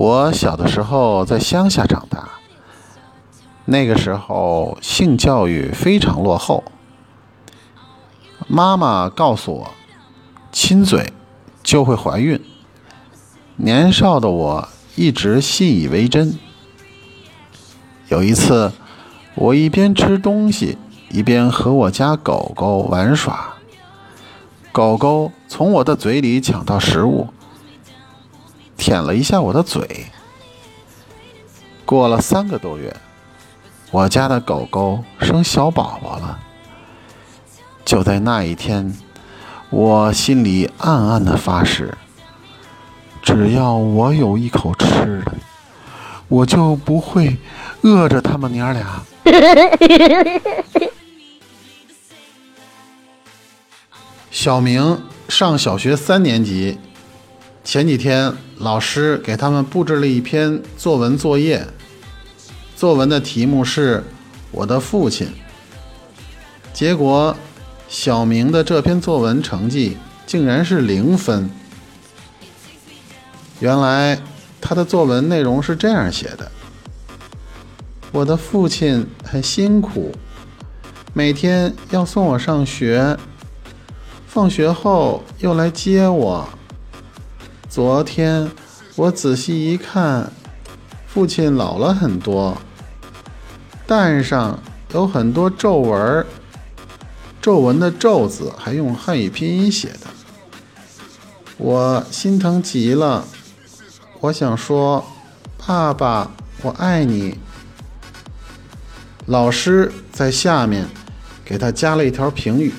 我小的时候在乡下长大，那个时候性教育非常落后。妈妈告诉我，亲嘴就会怀孕。年少的我一直信以为真。有一次，我一边吃东西，一边和我家狗狗玩耍，狗狗从我的嘴里抢到食物。舔了一下我的嘴。过了三个多月，我家的狗狗生小宝宝了。就在那一天，我心里暗暗的发誓：只要我有一口吃的，我就不会饿着他们娘俩。小明上小学三年级。前几天，老师给他们布置了一篇作文作业，作文的题目是“我的父亲”。结果，小明的这篇作文成绩竟然是零分。原来，他的作文内容是这样写的：“我的父亲很辛苦，每天要送我上学，放学后又来接我。”昨天我仔细一看，父亲老了很多，蛋上有很多皱纹，皱纹的“皱”字还用汉语拼音写的，我心疼极了。我想说，爸爸，我爱你。老师在下面给他加了一条评语：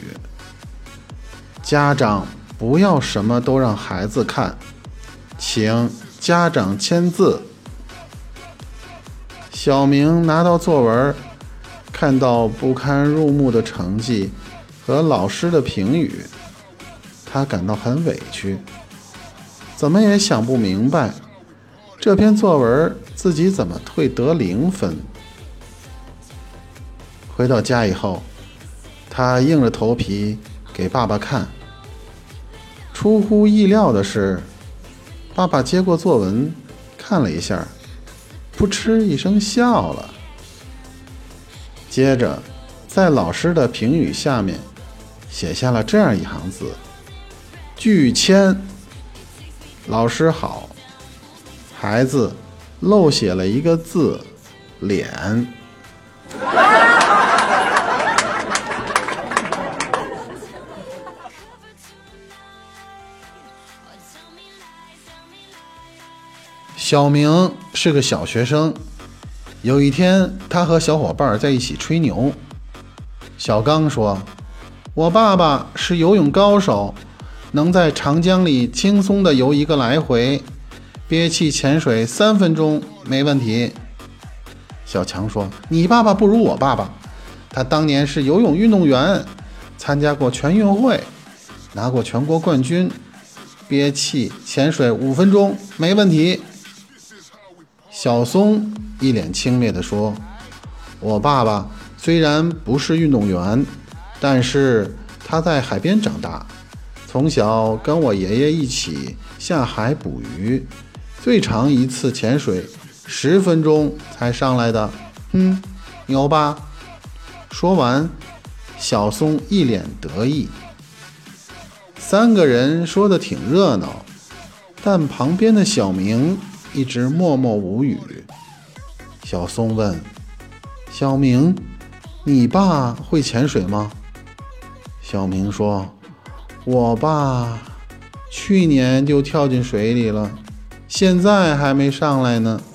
家长不要什么都让孩子看。请家长签字。小明拿到作文，看到不堪入目的成绩和老师的评语，他感到很委屈，怎么也想不明白这篇作文自己怎么会得零分。回到家以后，他硬着头皮给爸爸看。出乎意料的是。爸爸接过作文，看了一下，噗嗤一声笑了。接着，在老师的评语下面，写下了这样一行字：“拒签。”老师好，孩子漏写了一个字“脸”。小明是个小学生。有一天，他和小伙伴在一起吹牛。小刚说：“我爸爸是游泳高手，能在长江里轻松地游一个来回，憋气潜水三分钟没问题。”小强说：“你爸爸不如我爸爸，他当年是游泳运动员，参加过全运会，拿过全国冠军，憋气潜水五分钟没问题。”小松一脸轻蔑地说：“我爸爸虽然不是运动员，但是他在海边长大，从小跟我爷爷一起下海捕鱼，最长一次潜水十分钟才上来的。哼，牛吧？”说完，小松一脸得意。三个人说的挺热闹，但旁边的小明。一直默默无语。小松问：“小明，你爸会潜水吗？”小明说：“我爸去年就跳进水里了，现在还没上来呢。”